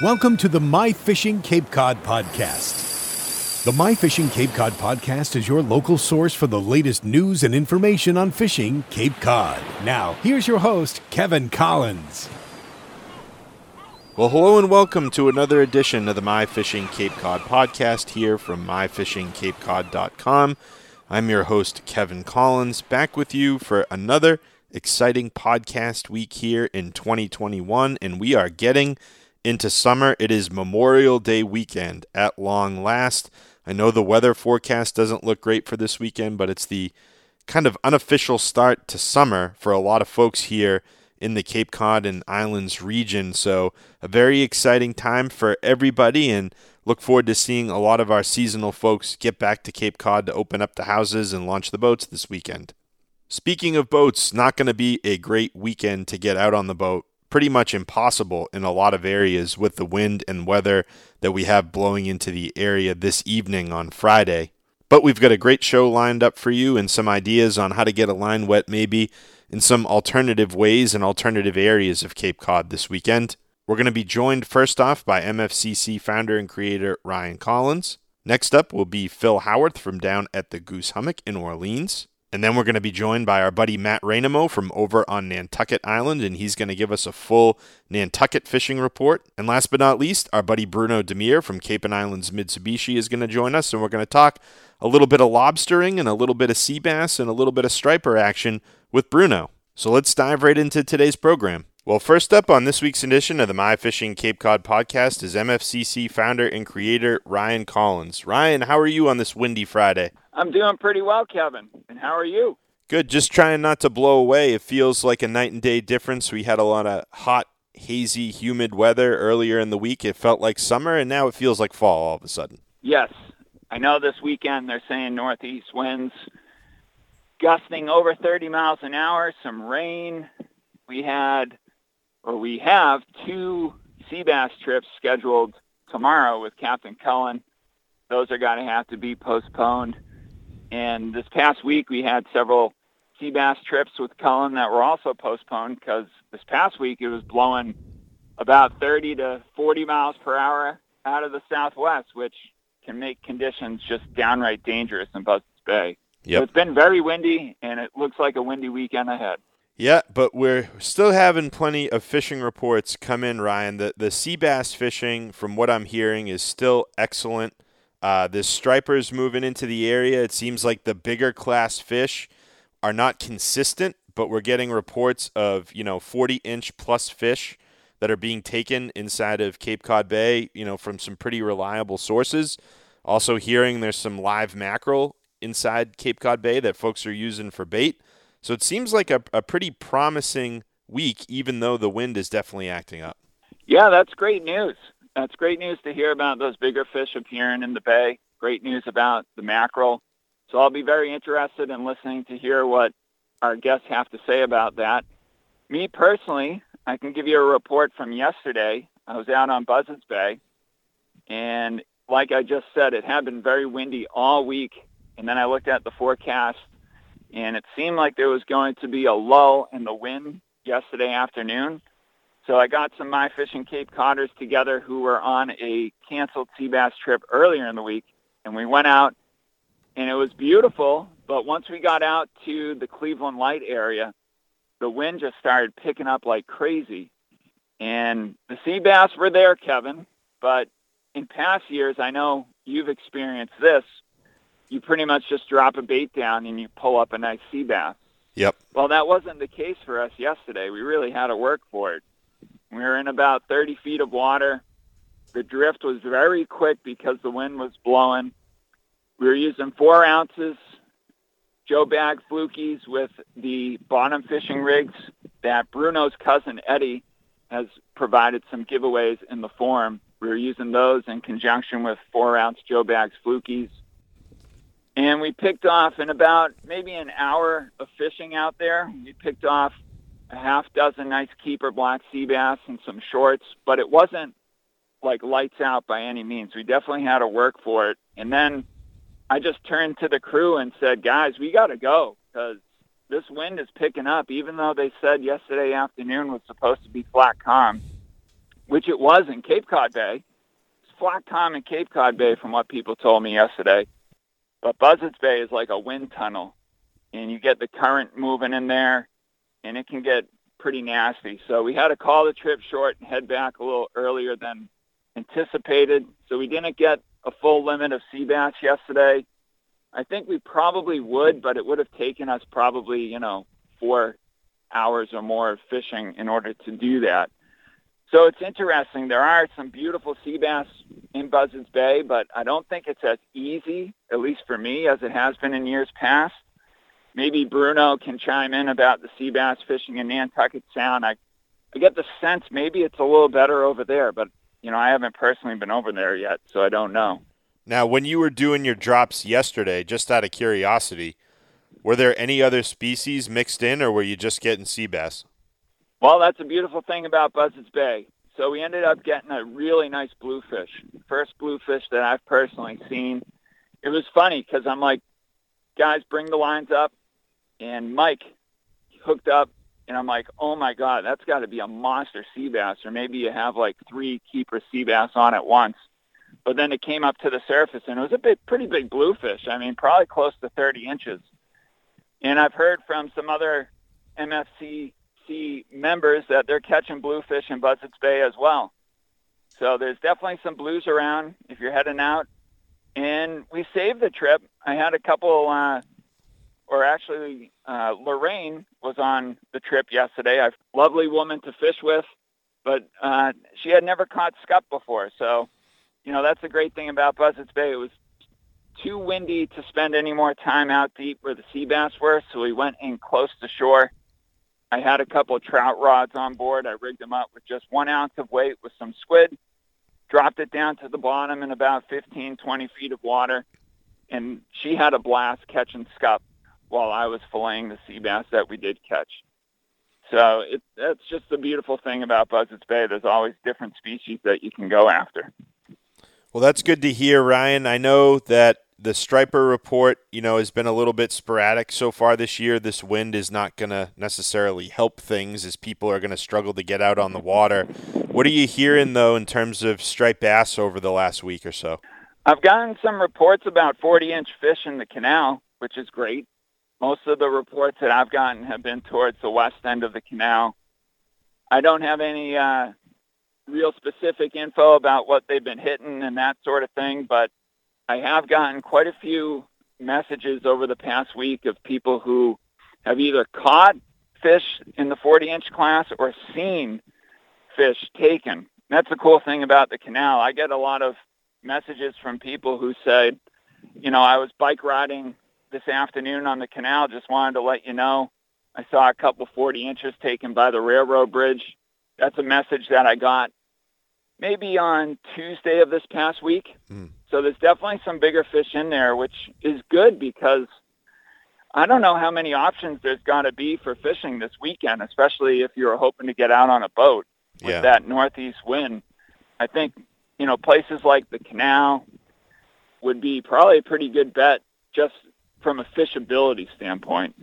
Welcome to the My Fishing Cape Cod podcast. The My Fishing Cape Cod podcast is your local source for the latest news and information on fishing Cape Cod. Now, here's your host, Kevin Collins. Well, hello and welcome to another edition of the My Fishing Cape Cod podcast here from myfishingcapecod.com. I'm your host, Kevin Collins, back with you for another exciting podcast week here in 2021, and we are getting into summer. It is Memorial Day weekend at long last. I know the weather forecast doesn't look great for this weekend, but it's the kind of unofficial start to summer for a lot of folks here in the Cape Cod and Islands region. So, a very exciting time for everybody, and look forward to seeing a lot of our seasonal folks get back to Cape Cod to open up the houses and launch the boats this weekend. Speaking of boats, not going to be a great weekend to get out on the boat pretty much impossible in a lot of areas with the wind and weather that we have blowing into the area this evening on Friday. But we've got a great show lined up for you and some ideas on how to get a line wet maybe in some alternative ways and alternative areas of Cape Cod this weekend. We're going to be joined first off by MFCC founder and creator Ryan Collins. Next up will be Phil Howarth from down at the Goose Hummock in Orleans. And then we're going to be joined by our buddy Matt Rainamo from over on Nantucket Island, and he's going to give us a full Nantucket fishing report. And last but not least, our buddy Bruno Demir from Cape and Islands Mitsubishi is going to join us, and we're going to talk a little bit of lobstering and a little bit of sea bass and a little bit of striper action with Bruno. So let's dive right into today's program. Well, first up on this week's edition of the My Fishing Cape Cod podcast is MFCC founder and creator Ryan Collins. Ryan, how are you on this windy Friday? I'm doing pretty well, Kevin. And how are you? Good. Just trying not to blow away. It feels like a night and day difference. We had a lot of hot, hazy, humid weather earlier in the week. It felt like summer, and now it feels like fall all of a sudden. Yes. I know this weekend they're saying northeast winds gusting over 30 miles an hour, some rain. We had or we have two sea bass trips scheduled tomorrow with Captain Cullen. Those are going to have to be postponed. And this past week we had several sea bass trips with Cullen that were also postponed because this past week it was blowing about 30 to 40 miles per hour out of the southwest, which can make conditions just downright dangerous in Buzzards Bay. Yep. So it's been very windy, and it looks like a windy weekend ahead. Yeah, but we're still having plenty of fishing reports come in, Ryan. The the sea bass fishing, from what I'm hearing, is still excellent. Uh, the stripers moving into the area. It seems like the bigger class fish are not consistent, but we're getting reports of you know 40 inch plus fish that are being taken inside of Cape Cod Bay. You know from some pretty reliable sources. Also hearing there's some live mackerel inside Cape Cod Bay that folks are using for bait. So it seems like a, a pretty promising week, even though the wind is definitely acting up. Yeah, that's great news. That's great news to hear about those bigger fish appearing in the bay. Great news about the mackerel. So I'll be very interested in listening to hear what our guests have to say about that. Me personally, I can give you a report from yesterday. I was out on Buzzards Bay, and like I just said, it had been very windy all week. And then I looked at the forecast and it seemed like there was going to be a lull in the wind yesterday afternoon. So I got some My Fishing Cape Codders together who were on a canceled sea bass trip earlier in the week, and we went out, and it was beautiful. But once we got out to the Cleveland Light area, the wind just started picking up like crazy, and the sea bass were there, Kevin. But in past years, I know you've experienced this you pretty much just drop a bait down and you pull up a nice sea bass. Yep. Well, that wasn't the case for us yesterday. We really had to work for it. We were in about 30 feet of water. The drift was very quick because the wind was blowing. We were using four ounces Joe Bag flukies with the bottom fishing rigs that Bruno's cousin Eddie has provided some giveaways in the forum. We were using those in conjunction with four ounce Joe Baggs flukies. And we picked off in about maybe an hour of fishing out there. We picked off a half dozen nice keeper black sea bass and some shorts, but it wasn't like lights out by any means. We definitely had to work for it. And then I just turned to the crew and said, guys, we got to go because this wind is picking up. Even though they said yesterday afternoon was supposed to be flat calm, which it was in Cape Cod Bay. It's flat calm in Cape Cod Bay from what people told me yesterday. But Buzzards Bay is like a wind tunnel, and you get the current moving in there, and it can get pretty nasty. So we had to call the trip short and head back a little earlier than anticipated. So we didn't get a full limit of sea bass yesterday. I think we probably would, but it would have taken us probably, you know, four hours or more of fishing in order to do that. So it's interesting. There are some beautiful sea bass in Buzzards Bay, but I don't think it's as easy, at least for me, as it has been in years past. Maybe Bruno can chime in about the sea bass fishing in Nantucket Sound. I, I get the sense maybe it's a little better over there, but you know I haven't personally been over there yet, so I don't know. Now, when you were doing your drops yesterday, just out of curiosity, were there any other species mixed in, or were you just getting sea bass? Well, that's a beautiful thing about Buzzards Bay. So we ended up getting a really nice bluefish, first bluefish that I've personally seen. It was funny because I'm like, guys, bring the lines up, and Mike hooked up, and I'm like, oh my god, that's got to be a monster sea bass, or maybe you have like three keeper sea bass on at once. But then it came up to the surface, and it was a big, pretty big bluefish. I mean, probably close to 30 inches. And I've heard from some other MFCC members that they're catching bluefish in Buzzards Bay as well. So there's definitely some blues around if you're heading out. And we saved the trip. I had a couple, uh, or actually, uh, Lorraine was on the trip yesterday. A lovely woman to fish with, but uh, she had never caught scup before. So, you know, that's the great thing about Buzzards Bay. It was too windy to spend any more time out deep where the sea bass were, so we went in close to shore. I had a couple of trout rods on board. I rigged them up with just one ounce of weight with some squid, dropped it down to the bottom in about 15, 20 feet of water, and she had a blast catching scup while I was filleting the sea bass that we did catch. So it, that's just the beautiful thing about Buzzards Bay. There's always different species that you can go after. Well, that's good to hear, Ryan. I know that the striper report, you know, has been a little bit sporadic so far this year. This wind is not going to necessarily help things as people are going to struggle to get out on the water. What are you hearing though in terms of striped bass over the last week or so? I've gotten some reports about 40-inch fish in the canal, which is great. Most of the reports that I've gotten have been towards the west end of the canal. I don't have any uh, real specific info about what they've been hitting and that sort of thing, but I have gotten quite a few messages over the past week of people who have either caught fish in the 40 inch class or seen fish taken. That's the cool thing about the canal. I get a lot of messages from people who say, you know, I was bike riding this afternoon on the canal, just wanted to let you know I saw a couple 40 inches taken by the railroad bridge. That's a message that I got maybe on Tuesday of this past week. Mm. So there's definitely some bigger fish in there, which is good because I don't know how many options there's got to be for fishing this weekend, especially if you're hoping to get out on a boat with yeah. that northeast wind. I think, you know, places like the canal would be probably a pretty good bet just from a fishability standpoint.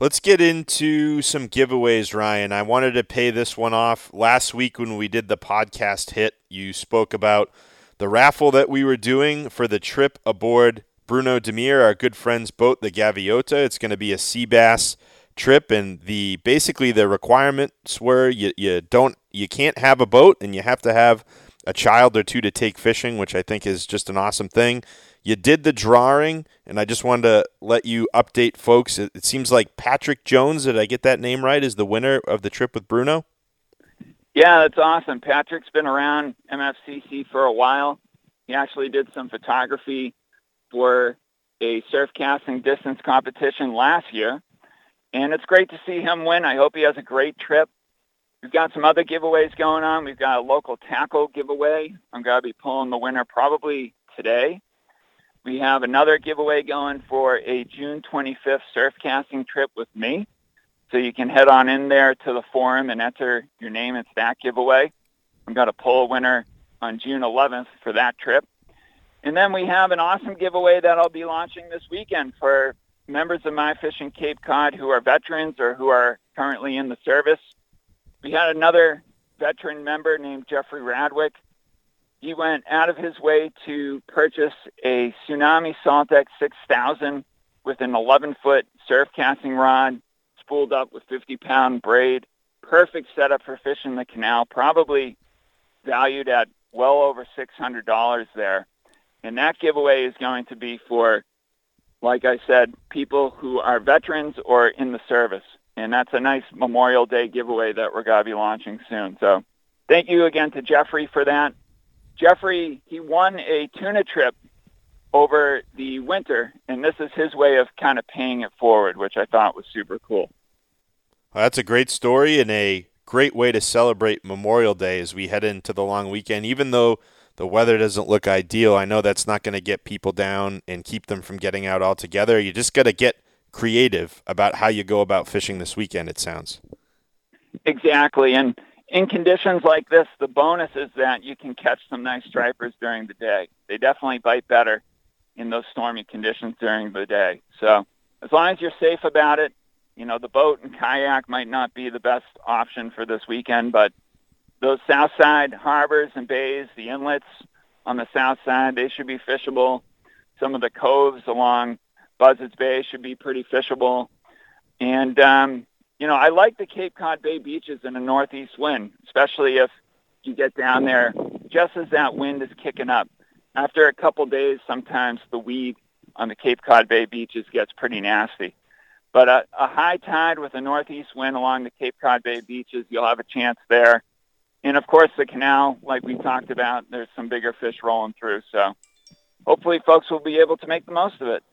Let's get into some giveaways, Ryan. I wanted to pay this one off. Last week when we did the podcast hit, you spoke about the raffle that we were doing for the trip aboard Bruno Demir, our good friend's boat, the Gaviota. It's going to be a sea bass trip, and the basically the requirements were you, you don't you can't have a boat, and you have to have a child or two to take fishing, which I think is just an awesome thing. You did the drawing, and I just wanted to let you update folks. It, it, seems like Patrick Jones, did I get that name right, is the winner of the trip with Bruno? Yeah, that's awesome. Patrick's been around MFCC for a while. He actually did some photography for a surf casting distance competition last year. And it's great to see him win. I hope he has a great trip. We've got some other giveaways going on. We've got a local tackle giveaway. I'm going to be pulling the winner probably today. We have another giveaway going for a June 25th surf casting trip with me. So you can head on in there to the forum and enter your name into that giveaway. To pull a winner on June 11th for that trip. And then we have an awesome giveaway that I'll be launching this weekend for members of My Fishing Cape Cod who are veterans or who are currently in the service. We had another veteran member named Jeffrey Radwick. He went out of his way to purchase a Tsunami Saltex 6000 with an 11-foot surf casting rod spooled up with 50-pound braid. Perfect setup for fishing the canal, probably valued at well over $600 there. And that giveaway is going to be for, like I said, people who are veterans or in the service. And that's a nice Memorial Day giveaway that we're going to be launching soon. So thank you again to Jeffrey for that. Jeffrey, he won a tuna trip over the winter, and this is his way of kind of paying it forward, which I thought was super cool. Well, that's a great story and a great way to celebrate Memorial Day as we head into the long weekend. Even though the weather doesn't look ideal, I know that's not going to get people down and keep them from getting out altogether. You just got to get creative about how you go about fishing this weekend, it sounds. Exactly. And in conditions like this, the bonus is that you can catch some nice stripers during the day. They definitely bite better in those stormy conditions during the day. So as long as you're safe about it, you know, the boat and kayak might not be the best option for this weekend, but those south side harbors and bays, the inlets on the south side, they should be fishable. Some of the coves along Buzzards Bay should be pretty fishable. And, um, you know, I like the Cape Cod Bay beaches in a northeast wind, especially if you get down there just as that wind is kicking up after a couple days, sometimes the weed on the Cape Cod Bay beaches gets pretty nasty. But a, a high tide with a northeast wind along the Cape Cod Bay beaches, you'll have a chance there. And of course, the canal, like we talked about, there's some bigger fish rolling through. So hopefully, folks will be able to make the most of it.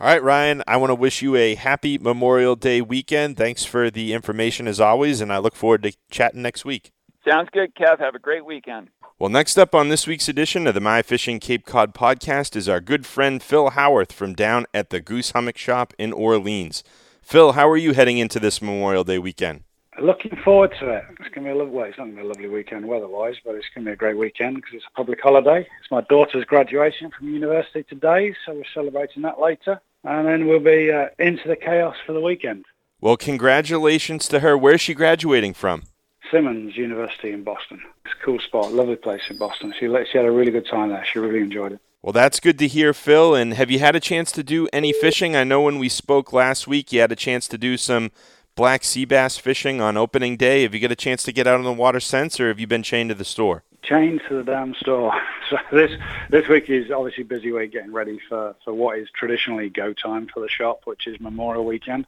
All right, Ryan, I want to wish you a happy Memorial Day weekend. Thanks for the information as always, and I look forward to chatting next week. Sounds good, Kev. Have a great weekend. Well, next up on this week's edition of the My Fishing Cape Cod podcast is our good friend Phil Howarth from down at the Goose Hummock Shop in Orleans. Phil, how are you heading into this Memorial Day weekend? Looking forward to it. It's going to be a lovely, well, it's not going to be a lovely weekend weather-wise, but it's going to be a great weekend because it's a public holiday. It's my daughter's graduation from university today, so we're celebrating that later. And then we'll be uh, into the chaos for the weekend. Well, congratulations to her. Where's she graduating from? Simmons University in Boston. It's a cool spot, lovely place in Boston. She, she had a really good time there. She really enjoyed it. Well, that's good to hear, Phil. And have you had a chance to do any fishing? I know when we spoke last week, you had a chance to do some black sea bass fishing on opening day. Have you got a chance to get out on the water since, or have you been chained to the store? Chained to the damn store. So this this week is obviously busy week getting ready for, for what is traditionally go time for the shop, which is Memorial Weekend.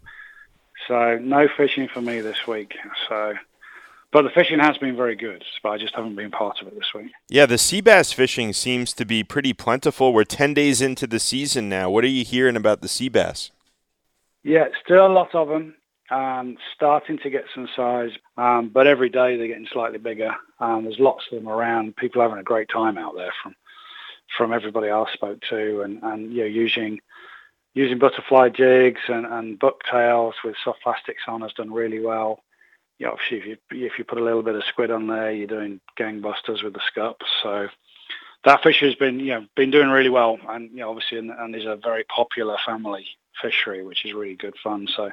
So no fishing for me this week. So but the fishing has been very good, but I just haven't been part of it this week. Yeah, the sea bass fishing seems to be pretty plentiful. We're 10 days into the season now. What are you hearing about the sea bass? Yeah, still a lot of them. Um, starting to get some size, um, but every day they're getting slightly bigger. Um, there's lots of them around. People having a great time out there from from everybody I spoke to, and, and you know, using using butterfly jigs and, and bucktails with soft plastics on has done really well you know, obviously if you if you put a little bit of squid on there, you're doing gangbusters with the scups. So that fish has been you know been doing really well, and you know obviously and, and is a very popular family fishery, which is really good fun. So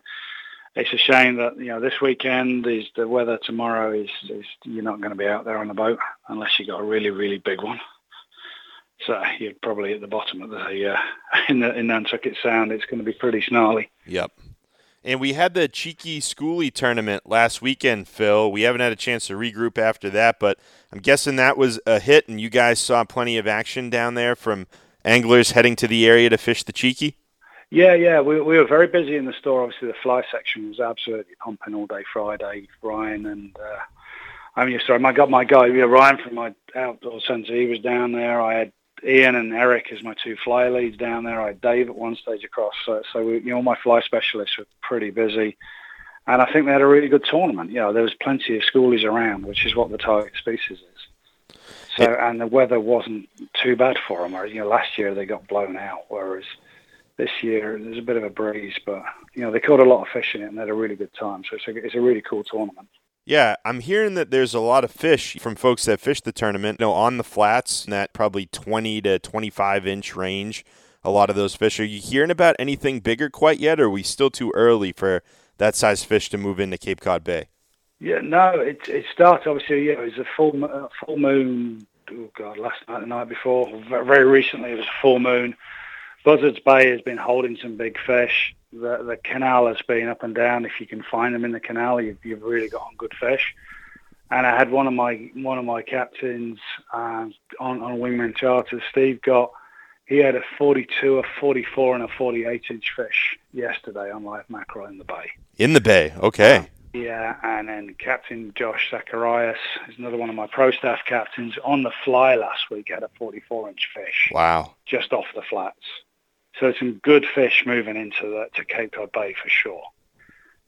it's a shame that you know this weekend is the weather tomorrow is, is you're not going to be out there on the boat unless you got a really really big one. So you're probably at the bottom of the uh, in the in Nantucket Sound. It's going to be pretty snarly. Yep. And we had the Cheeky Schoolie tournament last weekend, Phil. We haven't had a chance to regroup after that, but I'm guessing that was a hit, and you guys saw plenty of action down there from anglers heading to the area to fish the Cheeky. Yeah, yeah, we, we were very busy in the store. Obviously, the fly section was absolutely pumping all day Friday. Ryan and uh, I mean, sorry, I got my guy, yeah, Ryan from my outdoor centre. He was down there. I had Ian and Eric as my two fly leads down there. I had Dave at one stage across. So, so we, you know, all my fly specialists were pretty busy. And I think they had a really good tournament. You know, there was plenty of schoolies around, which is what the target species is. So, and the weather wasn't too bad for them. Or, you know, last year they got blown out, whereas this year there's a bit of a breeze. But, you know, they caught a lot of fish in it and had a really good time. So it's a, it's a really cool tournament. Yeah, I'm hearing that there's a lot of fish from folks that fish the tournament, you know, on the flats in that probably 20 to 25 inch range. A lot of those fish. Are you hearing about anything bigger quite yet, or are we still too early for that size fish to move into Cape Cod Bay? Yeah, no, it it started obviously. Yeah, it was a full uh, full moon. Oh God, last night, the night before, very recently, it was a full moon. Buzzards Bay has been holding some big fish. The the canal has been up and down. If you can find them in the canal, you've, you've really got on good fish. And I had one of my one of my captains uh, on on Wingman Charter. Steve got he had a 42, a 44, and a 48 inch fish yesterday on live mackerel in the bay. In the bay, okay. Yeah, and then Captain Josh Zacharias is another one of my pro staff captains. On the fly last week, had a 44 inch fish. Wow. Just off the flats. So some good fish moving into the, to Cape Cod Bay for sure.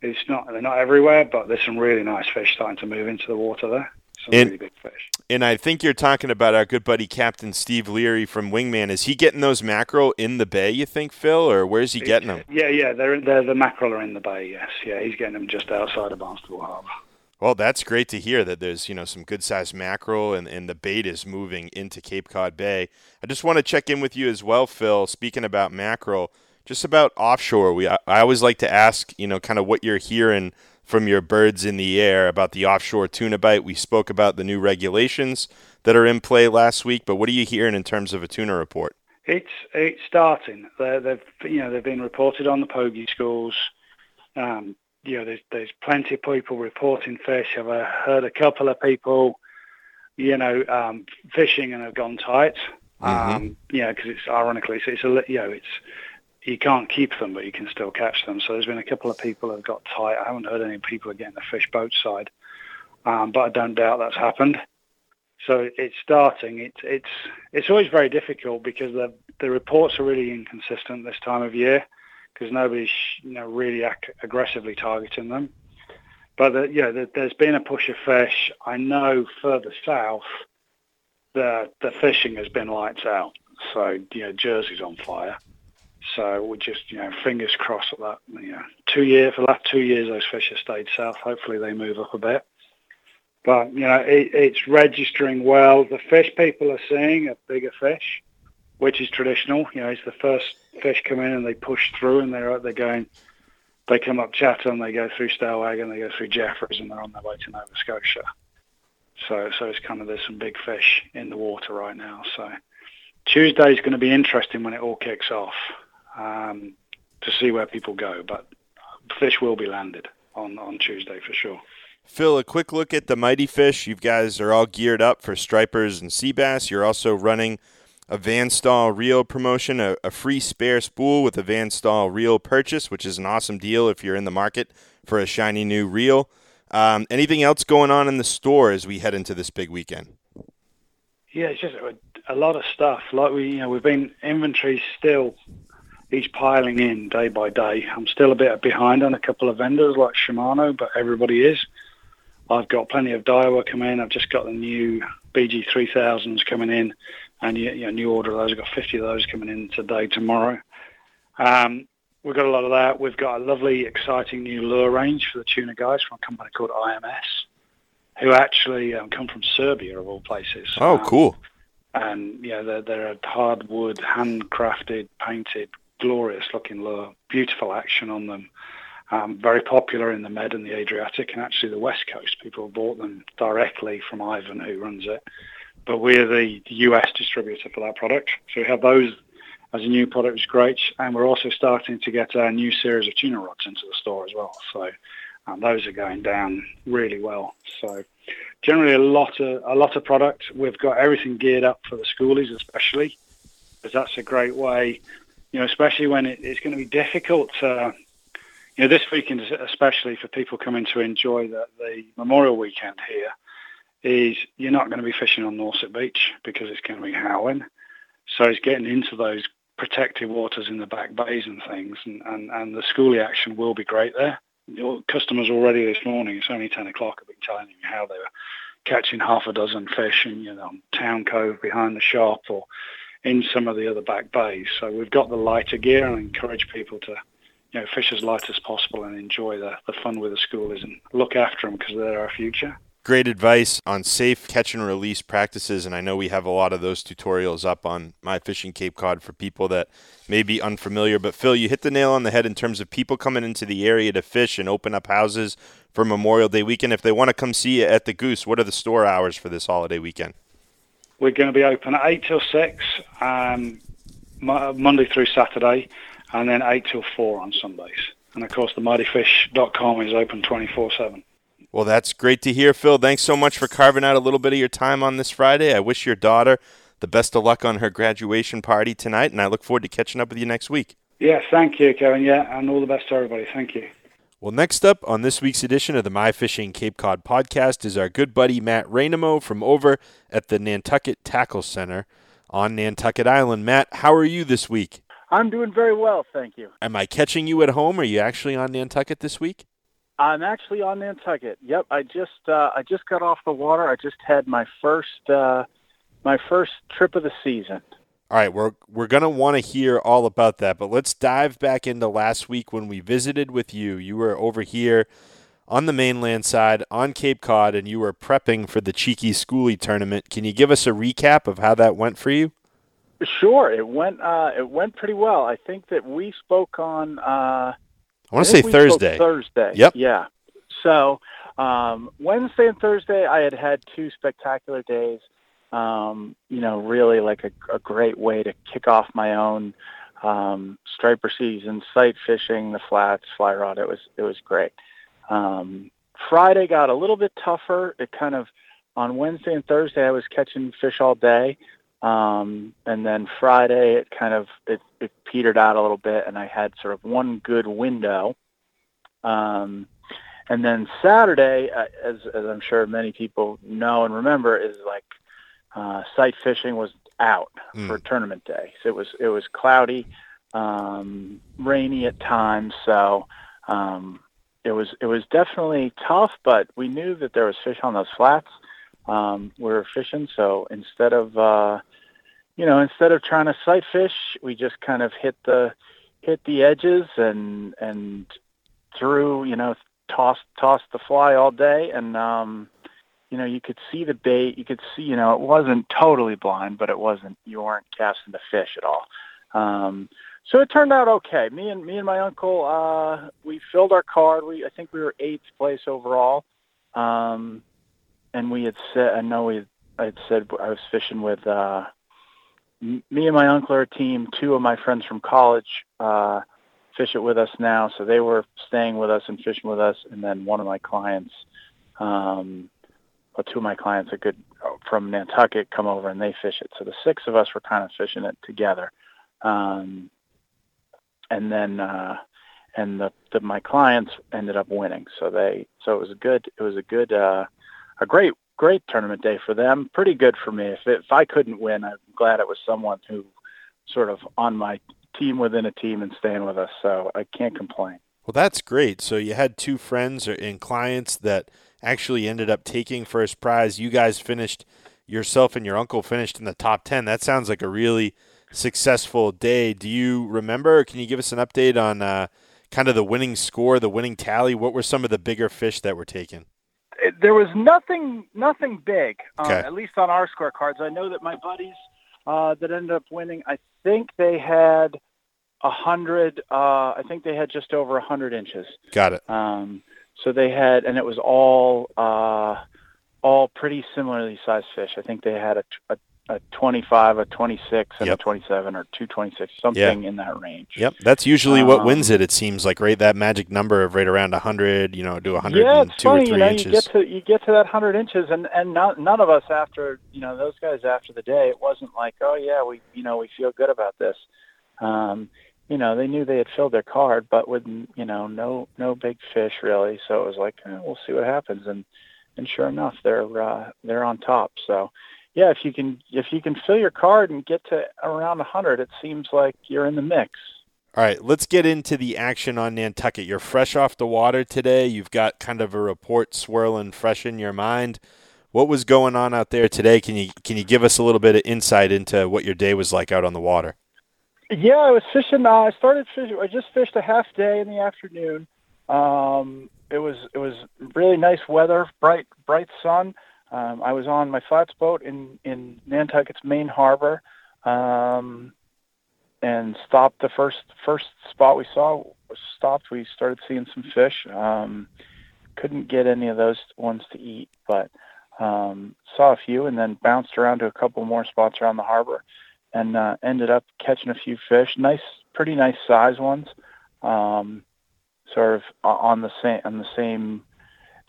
It's not they're not everywhere, but there's some really nice fish starting to move into the water there. Some And- really big fish. And I think you're talking about our good buddy Captain Steve Leary from Wingman. Is he getting those mackerel in the bay, you think, Phil, or where's he getting them? Yeah, yeah, they're, they're the mackerel are in the bay. Yes, yeah, he's getting them just outside of Barnstable Harbour. Well, that's great to hear that there's, you know, some good sized mackerel and, and the bait is moving into Cape Cod Bay. I just want to check in with you as well, Phil, speaking about mackerel, just about offshore. We I, always like to ask, you know, kind of what you're hearing from your birds in the air about the offshore tuna bite. We spoke about the new regulations that are in play last week, but what are you hearing in terms of a tuna report? It's it's starting. They're, they've you know they've been reported on the pogie schools. Um, you know, there's there's plenty of people reporting fish. I've uh, heard a couple of people, you know, um, fishing and have gone tight. Um, you know, because it's ironically, it's, it's a you know, it's you can't keep them, but you can still catch them. So there's been a couple of people have got tight. I haven't heard any people are getting the fish boat side, um, but I don't doubt that's happened. So it's starting. It's it's it's always very difficult because the the reports are really inconsistent this time of year because nobody's you know really ac- aggressively targeting them. But the, yeah, the, there's been a push of fish. I know further south, the the fishing has been lights out. So you know Jersey's on fire. So we're just you know fingers crossed that you know two year for the last two years those fish have stayed south. Hopefully they move up a bit. But you know it, it's registering well. The fish people are seeing are bigger fish, which is traditional. You know it's the first fish come in and they push through and they're they're going. They come up Chatham, they go through Stellwagen, they go through Jeffreys, and they're on their way to Nova Scotia. So so it's kind of there's some big fish in the water right now. So Tuesday is going to be interesting when it all kicks off um, to see where people go. But fish will be landed on, on Tuesday for sure. Phil, a quick look at the Mighty Fish. You guys are all geared up for stripers and sea bass. You're also running a Van Staal reel promotion, a, a free spare spool with a Van Staal reel purchase, which is an awesome deal if you're in the market for a shiny new reel. Um, anything else going on in the store as we head into this big weekend? Yeah, it's just a, a lot of stuff. Like we, you know, we've been inventory still each piling in day by day. I'm still a bit behind on a couple of vendors like Shimano, but everybody is. I've got plenty of Daiwa coming in. I've just got the new BG 3000s coming in, and you know, new order of those. We've got 50 of those coming in today, tomorrow. Um, we've got a lot of that. We've got a lovely, exciting new lure range for the tuna guys from a company called IMS, who actually um, come from Serbia, of all places. Oh, Um, cool. and yeah, they're, they're a hardwood, handcrafted, painted, glorious-looking lure. Beautiful action on them. Um, very popular in the Med and the Adriatic, and actually the West Coast. People have bought them directly from Ivan, who runs it. But we're the US distributor for that product, so we have those as a new product, which is great. And we're also starting to get a new series of tuna rods into the store as well. So those are going down really well. So generally a lot of a lot of product. We've got everything geared up for the schoolies, especially because that's a great way. You know, especially when it, it's going to be difficult. To, you know, this weekend, especially for people coming to enjoy the, the Memorial Weekend here, is you're not going to be fishing on Nauset Beach because it's going to be howling. So it's getting into those protected waters in the back bays and things, and, and, and the schoolie action will be great there. Your customers already this morning, it's only 10 o'clock, have been telling me how they were catching half a dozen fish in, you know, Town Cove behind the shop or in some of the other back bays. So we've got the lighter gear and encourage people to, you know, fish as light as possible and enjoy the, the fun with the schoolies and look after them because they're our future. Great advice on safe catch and release practices, and I know we have a lot of those tutorials up on My Fishing Cape Cod for people that may be unfamiliar. But Phil, you hit the nail on the head in terms of people coming into the area to fish and open up houses for Memorial Day weekend. If they want to come see you at the Goose, what are the store hours for this holiday weekend? We're going to be open at 8 till 6, um, Monday through Saturday, and then 8 till 4 on Sundays. And of course, the mightyfish.com is open 24 7. Well, that's great to hear, Phil. Thanks so much for carving out a little bit of your time on this Friday. I wish your daughter the best of luck on her graduation party tonight, and I look forward to catching up with you next week. Yeah, thank you, Kevin. Yeah, and all the best to everybody. Thank you. Well, next up on this week's edition of the My Fishing Cape Cod podcast is our good buddy Matt Rainamo from over at the Nantucket Tackle Center on Nantucket Island. Matt, how are you this week? I'm doing very well, thank you. Am I catching you at home? Are you actually on Nantucket this week? I'm actually on Nantucket. Yep, I just uh, I just got off the water. I just had my first uh, my first trip of the season. All right, we're we're gonna want to hear all about that, but let's dive back into last week when we visited with you. You were over here on the mainland side on Cape Cod, and you were prepping for the Cheeky Schoolie tournament. Can you give us a recap of how that went for you? Sure, it went uh, it went pretty well. I think that we spoke on. I want to say Thursday. Thursday. Yep. Yeah. So um, Wednesday and Thursday, I had had two spectacular days um, you know, really like a, a great way to kick off my own um, striper season, sight fishing, the flats, fly rod. It was it was great. Um, Friday got a little bit tougher. It kind of on Wednesday and Thursday I was catching fish all day, um, and then Friday it kind of it, it petered out a little bit, and I had sort of one good window. Um, and then Saturday, uh, as as I'm sure many people know and remember, is like uh, sight fishing was out mm. for tournament day. So it was it was cloudy, um, rainy at times. So um, it was it was definitely tough, but we knew that there was fish on those flats. Um, we were fishing, so instead of uh, you know instead of trying to sight fish, we just kind of hit the hit the edges and and threw you know tossed tossed the fly all day and um you know, you could see the bait. You could see, you know, it wasn't totally blind, but it wasn't. You weren't casting the fish at all. Um, so it turned out okay. Me and me and my uncle, uh, we filled our card. We I think we were eighth place overall, um, and we had said. I know we. I had said I was fishing with uh, me and my uncle are a team. Two of my friends from college uh, fish it with us now, so they were staying with us and fishing with us. And then one of my clients. Um, well, two of my clients are good from Nantucket come over and they fish it. So the six of us were kind of fishing it together. Um, and then, uh, and the, the, my clients ended up winning. So they, so it was a good, it was a good, uh, a great, great tournament day for them. Pretty good for me. If, if I couldn't win, I'm glad it was someone who sort of on my team within a team and staying with us. So I can't complain. Well, that's great. So you had two friends and clients that actually ended up taking first prize. You guys finished, yourself and your uncle finished in the top 10. That sounds like a really successful day. Do you remember? can you give us an update on uh, kind of the winning score, the winning tally? What were some of the bigger fish that were taken? There was nothing, nothing big, uh, okay. at least on our scorecards. I know that my buddies uh, that ended up winning, I think they had a hundred. Uh, I think they had just over a hundred inches. Got it. Um, so they had, and it was all uh, all pretty similarly sized fish. I think they had a, a, a 25, a 26, and yep. a 27, or 226, something yeah. in that range. Yep, that's usually um, what wins it. It seems like right that magic number of right around 100. You know, do 102 yeah, it's funny, or three you know, inches. You get to you get to that 100 inches, and and not, none of us after you know those guys after the day, it wasn't like oh yeah we you know we feel good about this. Um, you know, they knew they had filled their card, but with you know no no big fish really. So it was like eh, we'll see what happens, and and sure enough, they're uh, they're on top. So yeah, if you can if you can fill your card and get to around 100, it seems like you're in the mix. All right, let's get into the action on Nantucket. You're fresh off the water today. You've got kind of a report swirling fresh in your mind. What was going on out there today? Can you can you give us a little bit of insight into what your day was like out on the water? Yeah, I was fishing. Uh, I started fishing. I just fished a half day in the afternoon, um, it was it was really nice weather, bright bright sun. Um, I was on my flats boat in in Nantucket's main harbor, um, and stopped the first first spot we saw. Stopped. We started seeing some fish. Um, couldn't get any of those ones to eat, but um, saw a few, and then bounced around to a couple more spots around the harbor, and uh, ended up catching a few fish. Nice, pretty nice size ones. Um, sort of on the same on the same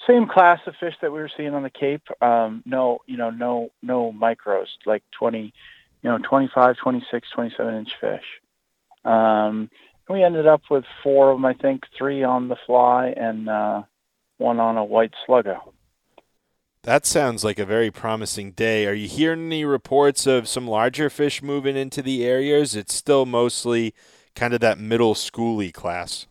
same class of fish that we were seeing on the Cape. Um, no, you know, no no micros like 20, you know, 25, 26, 27 inch fish. Um, we ended up with four of them, I think, three on the fly and uh, one on a white sluggo. That sounds like a very promising day. Are you hearing any reports of some larger fish moving into the areas? It's still mostly kind of that middle schooly class.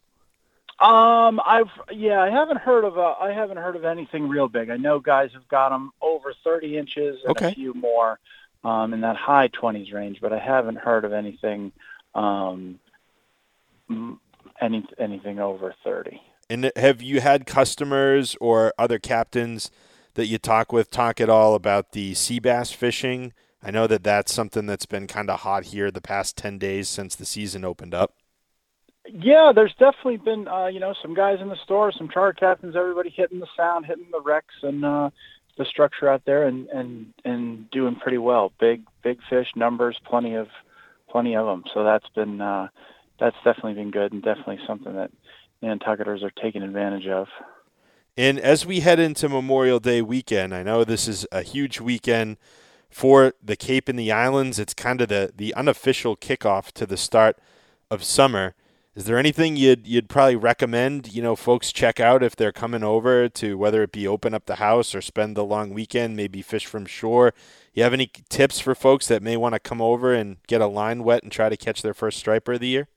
Um, I've yeah, I haven't heard of uh, I haven't heard of anything real big. I know guys have got them over 30 inches and okay. a few more um, in that high 20s range, but I haven't heard of anything um, any anything over 30. And have you had customers or other captains that you talk with talk at all about the sea bass fishing? I know that that's something that's been kind of hot here the past 10 days since the season opened up. Yeah, there's definitely been uh, you know some guys in the store, some charter captains, everybody hitting the sound, hitting the wrecks and uh, the structure out there, and and and doing pretty well. Big big fish numbers, plenty of plenty of them. So that's been uh, that's definitely been good, and definitely something that Nantucketers are taking advantage of. And as we head into Memorial Day weekend, I know this is a huge weekend for the Cape and the Islands. It's kind of the the unofficial kickoff to the start of summer. Is there anything you'd you'd probably recommend, you know, folks check out if they're coming over to whether it be open up the house or spend the long weekend, maybe fish from shore? You have any tips for folks that may want to come over and get a line wet and try to catch their first striper of the year?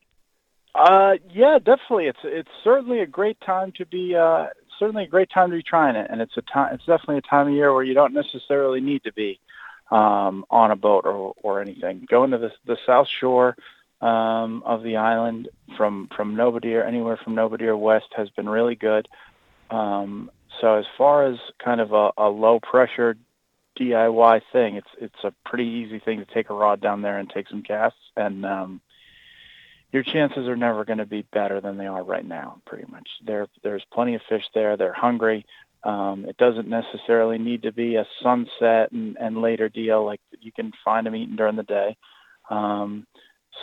Uh, yeah, definitely. It's it's certainly a great time to be uh, certainly a great time to be trying it, and it's a time. It's definitely a time of year where you don't necessarily need to be um, on a boat or or anything. Going to the the South Shore um, of the island from from Nobadeer, anywhere from Nobadeer west, has been really good. Um, so as far as kind of a, a low pressure DIY thing, it's it's a pretty easy thing to take a rod down there and take some casts, and um, your chances are never going to be better than they are right now. Pretty much, there there's plenty of fish there. They're hungry. Um, it doesn't necessarily need to be a sunset and, and later deal. Like you can find them eating during the day. Um,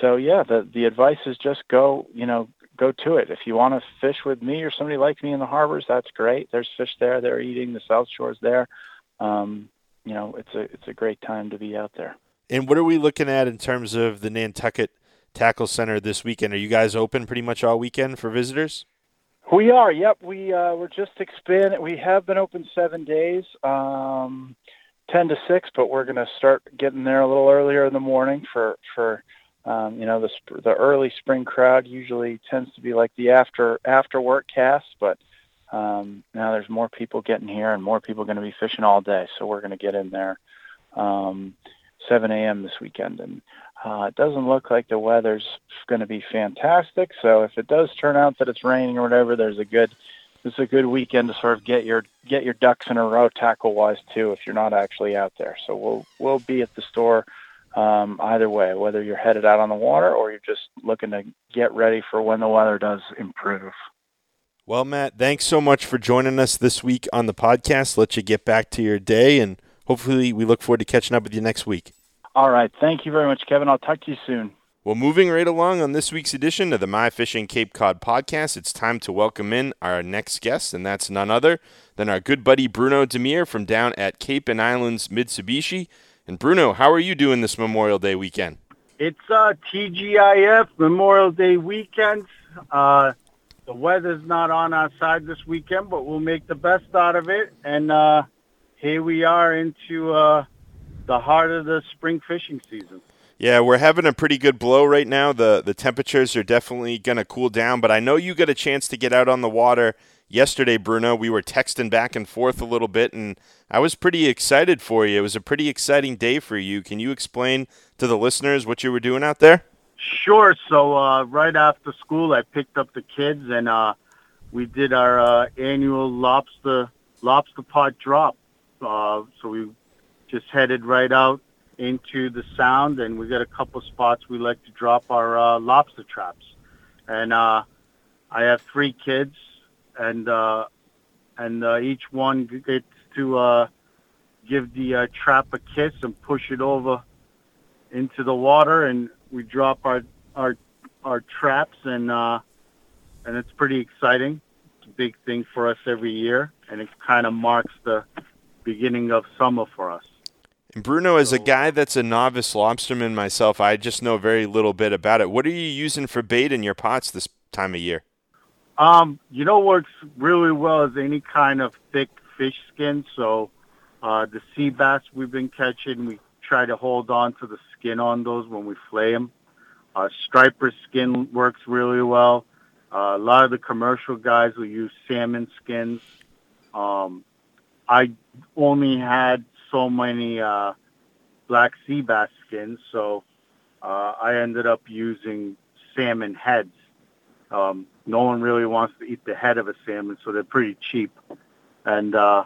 so yeah, the the advice is just go, you know, go to it. If you want to fish with me or somebody like me in the harbors, that's great. There's fish there. They're eating. The South Shore's there. Um, you know, it's a it's a great time to be out there. And what are we looking at in terms of the Nantucket Tackle Center this weekend? Are you guys open pretty much all weekend for visitors? We are. Yep. We uh, we're just expanding. We have been open seven days, um, ten to six, but we're going to start getting there a little earlier in the morning for for um, you know, the sp- the early spring crowd usually tends to be like the after after work cast, but um, now there's more people getting here and more people going to be fishing all day. So we're going to get in there um, 7 a.m. this weekend, and uh, it doesn't look like the weather's going to be fantastic. So if it does turn out that it's raining or whatever, there's a good it's a good weekend to sort of get your get your ducks in a row tackle wise too if you're not actually out there. So we'll we'll be at the store um, either way, whether you're headed out on the water or you're just looking to get ready for when the weather does improve. Well, Matt, thanks so much for joining us this week on the podcast. Let you get back to your day, and hopefully, we look forward to catching up with you next week. All right. Thank you very much, Kevin. I'll talk to you soon. Well, moving right along on this week's edition of the My Fishing Cape Cod podcast, it's time to welcome in our next guest, and that's none other than our good buddy Bruno Demir from down at Cape and Islands Mitsubishi. And Bruno, how are you doing this Memorial Day weekend? It's uh, TGIF Memorial Day weekend. Uh, the weather's not on our side this weekend, but we'll make the best out of it. And uh, here we are into uh, the heart of the spring fishing season. Yeah, we're having a pretty good blow right now. The the temperatures are definitely going to cool down, but I know you got a chance to get out on the water yesterday, Bruno. We were texting back and forth a little bit, and I was pretty excited for you. It was a pretty exciting day for you. Can you explain to the listeners what you were doing out there? Sure. So uh, right after school, I picked up the kids and uh, we did our uh, annual lobster lobster pot drop. Uh, so we just headed right out into the sound, and we got a couple spots we like to drop our uh, lobster traps. And uh, I have three kids, and uh, and uh, each one gets to uh, give the uh, trap a kiss and push it over into the water, and we drop our our our traps, and uh, and it's pretty exciting. It's a big thing for us every year, and it kind of marks the beginning of summer for us. And Bruno, as a guy that's a novice lobsterman myself, I just know very little bit about it. What are you using for bait in your pots this time of year? Um, you know, works really well is any kind of thick fish skin. So uh, the sea bass we've been catching, we try to hold on to the skin on those when we flay them. Uh, striper skin works really well. Uh, a lot of the commercial guys will use salmon skins. Um, I only had so many uh, black sea bass skins, so uh, I ended up using salmon heads. Um, no one really wants to eat the head of a salmon, so they're pretty cheap, and uh,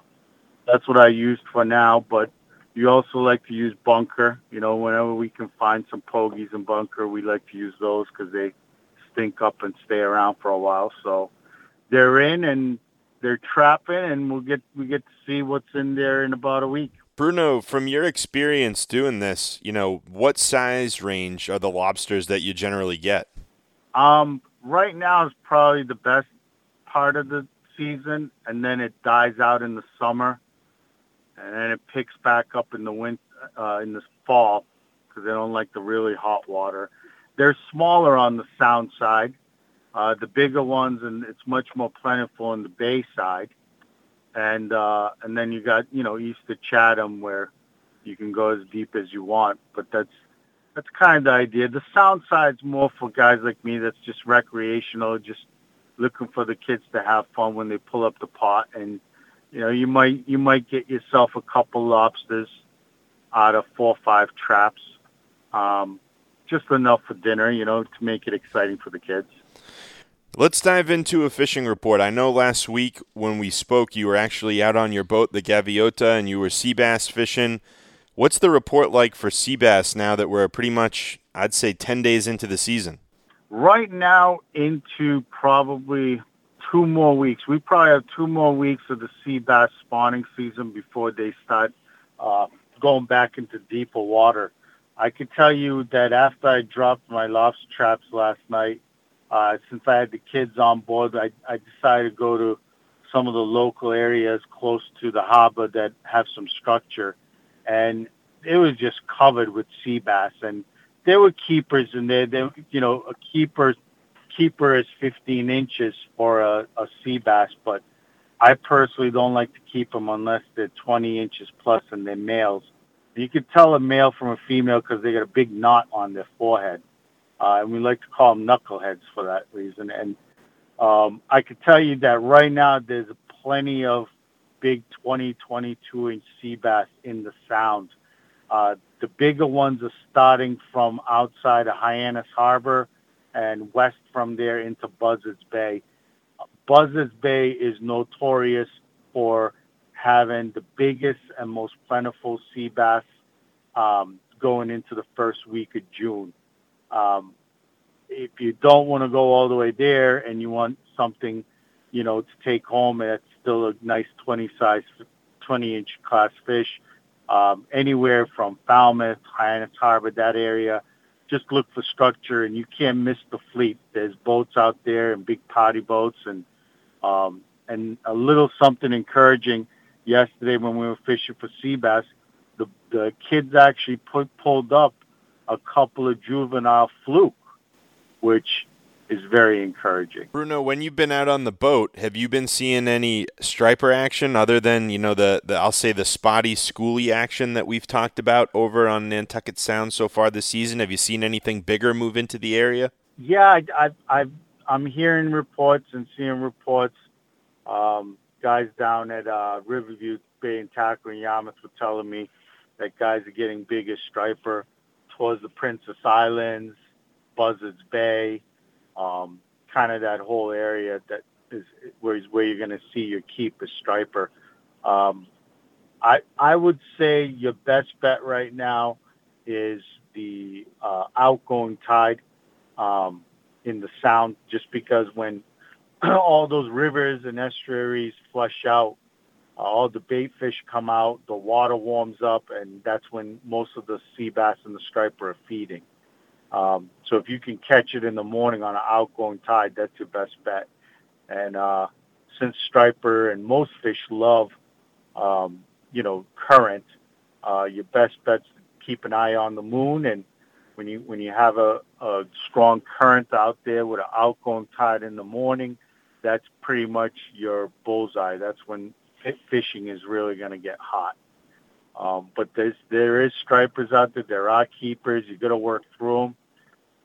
that's what I used for now. But you also like to use bunker. You know, whenever we can find some pogies in bunker, we like to use those because they stink up and stay around for a while. So they're in and they're trapping, and we'll get we get to see what's in there in about a week. Bruno, from your experience doing this, you know, what size range are the lobsters that you generally get? Um, right now is probably the best part of the season, and then it dies out in the summer, and then it picks back up in the winter, uh, in the fall, because they don't like the really hot water. They're smaller on the sound side. Uh, the bigger ones, and it's much more plentiful on the bay side. And uh, and then you got you know east of Chatham where you can go as deep as you want, but that's that's kind of idea. The sound side's more for guys like me. That's just recreational, just looking for the kids to have fun when they pull up the pot, and you know you might you might get yourself a couple lobsters out of four or five traps. Um, just enough for dinner, you know, to make it exciting for the kids. Let's dive into a fishing report. I know last week when we spoke, you were actually out on your boat, the Gaviota, and you were sea bass fishing. What's the report like for Seabass now that we're pretty much, I'd say, 10 days into the season? Right now, into probably two more weeks. We probably have two more weeks of the Seabass spawning season before they start uh, going back into deeper water. I can tell you that after I dropped my lobster traps last night, uh, since I had the kids on board, I, I decided to go to some of the local areas close to the harbor that have some structure, and it was just covered with sea bass. And there were keepers in there. There, you know, a keeper keeper is 15 inches for a, a sea bass, but I personally don't like to keep them unless they're 20 inches plus and they're males. You can tell a male from a female because they got a big knot on their forehead. Uh, and we like to call them knuckleheads for that reason. And um, I can tell you that right now there's plenty of big 20, 22 inch sea bass in the sound. Uh, the bigger ones are starting from outside of Hyannis Harbor and west from there into Buzzards Bay. Buzzards Bay is notorious for having the biggest and most plentiful sea bass um, going into the first week of June. Um, if you don't want to go all the way there and you want something, you know, to take home, that's still a nice 20 size, 20 inch class fish. Um, anywhere from Falmouth, Hyannis Harbor, that area, just look for structure and you can't miss the fleet. There's boats out there and big party boats and, um, and a little something encouraging yesterday when we were fishing for sea bass. The, the kids actually put, pulled up a couple of juvenile fluke, which is very encouraging. Bruno, when you've been out on the boat, have you been seeing any striper action other than you know the, the I'll say the spotty schooly action that we've talked about over on Nantucket Sound so far this season? Have you seen anything bigger move into the area? Yeah, I, I, I I'm hearing reports and seeing reports. Um, guys down at uh, Riverview Bait and Tackle in Yarmouth were telling me that guys are getting bigger striper towards the Princess Islands, Buzzards Bay, um, kind of that whole area that is where where you're going to see your keep a striper. Um, I I would say your best bet right now is the uh, outgoing tide um, in the sound, just because when all those rivers and estuaries flush out, uh, all the bait fish come out, the water warms up, and that's when most of the sea bass and the striper are feeding. Um, so if you can catch it in the morning on an outgoing tide, that's your best bet. And uh, since striper and most fish love, um, you know, current, uh, your best bet's keep an eye on the moon. And when you when you have a, a strong current out there with an outgoing tide in the morning, that's pretty much your bullseye. That's when fishing is really going to get hot. Um, but there's there is stripers out there. There are keepers. You got to work through them.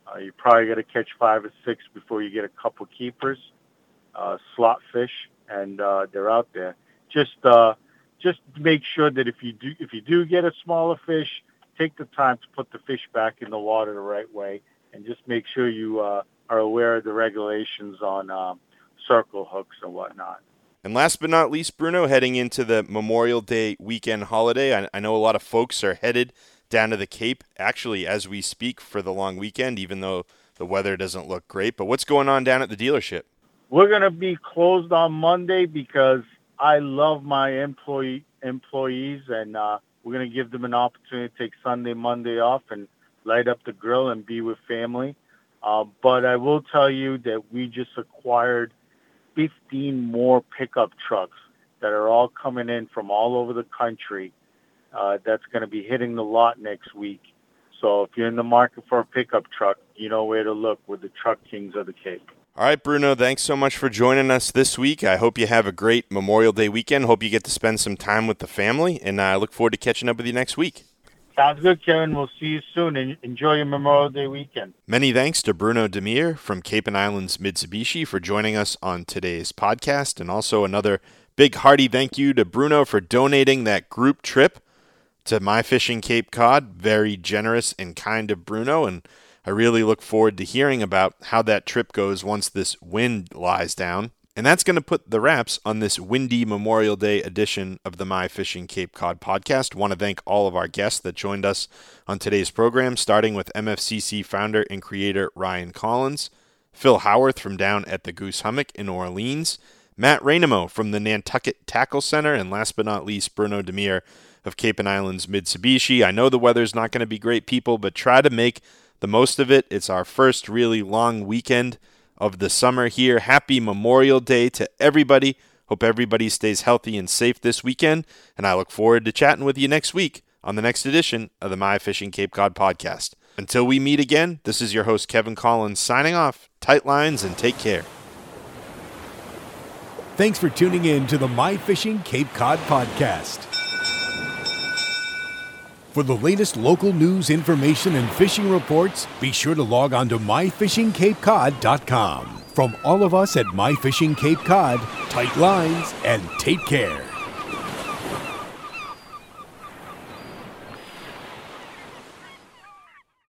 Uh, you probably got to catch five or six before you get a couple keepers, uh, slot fish, and uh, they're out there. Just uh, just make sure that if you do if you do get a smaller fish, take the time to put the fish back in the water the right way, and just make sure you uh, are aware of the regulations on um, circle hooks and whatnot. And last but not least, Bruno, heading into the Memorial Day weekend holiday, I, I know a lot of folks are headed down to the Cape actually as we speak for the long weekend, even though the weather doesn't look great. But what's going on down at the dealership? We're going to be closed on Monday because I love my employee employees, and uh, we're going to give them an opportunity to take Sunday, Monday off and light up the grill and be with family. Uh, but I will tell you that we just acquired 15 more pickup trucks that are all coming in from all over the country uh, that's going to be hitting the lot next week. So if you're in the market for a pickup truck, you know where to look. with the truck kings of the Cape. All right, Bruno, thanks so much for joining us this week. I hope you have a great Memorial Day weekend. Hope you get to spend some time with the family, and I look forward to catching up with you next week. Sounds good, Kevin. We'll see you soon, and enjoy your Memorial Day weekend. Many thanks to Bruno Demir from Cape and Islands Mitsubishi for joining us on today's podcast, and also another big hearty thank you to Bruno for donating that group trip to My Fishing Cape Cod. Very generous and kind of Bruno, and I really look forward to hearing about how that trip goes once this wind lies down. And that's going to put the wraps on this windy Memorial Day edition of the My Fishing Cape Cod podcast. Want to thank all of our guests that joined us on today's program, starting with MFCC founder and creator Ryan Collins, Phil Howarth from down at the Goose Hummock in Orleans, Matt Rainamo from the Nantucket Tackle Center, and last but not least, Bruno Demir of Cape and Islands Mitsubishi. I know the weather's not going to be great, people, but try to make the most of it. It's our first really long weekend of the summer here. Happy Memorial Day to everybody. Hope everybody stays healthy and safe this weekend, and I look forward to chatting with you next week on the next edition of the My Fishing Cape Cod podcast. Until we meet again, this is your host Kevin Collins signing off. Tight lines and take care. Thanks for tuning in to the My Fishing Cape Cod podcast. For the latest local news, information, and fishing reports, be sure to log on to myfishingcapecod.com. From all of us at My Fishing Cape Cod, tight lines and take care.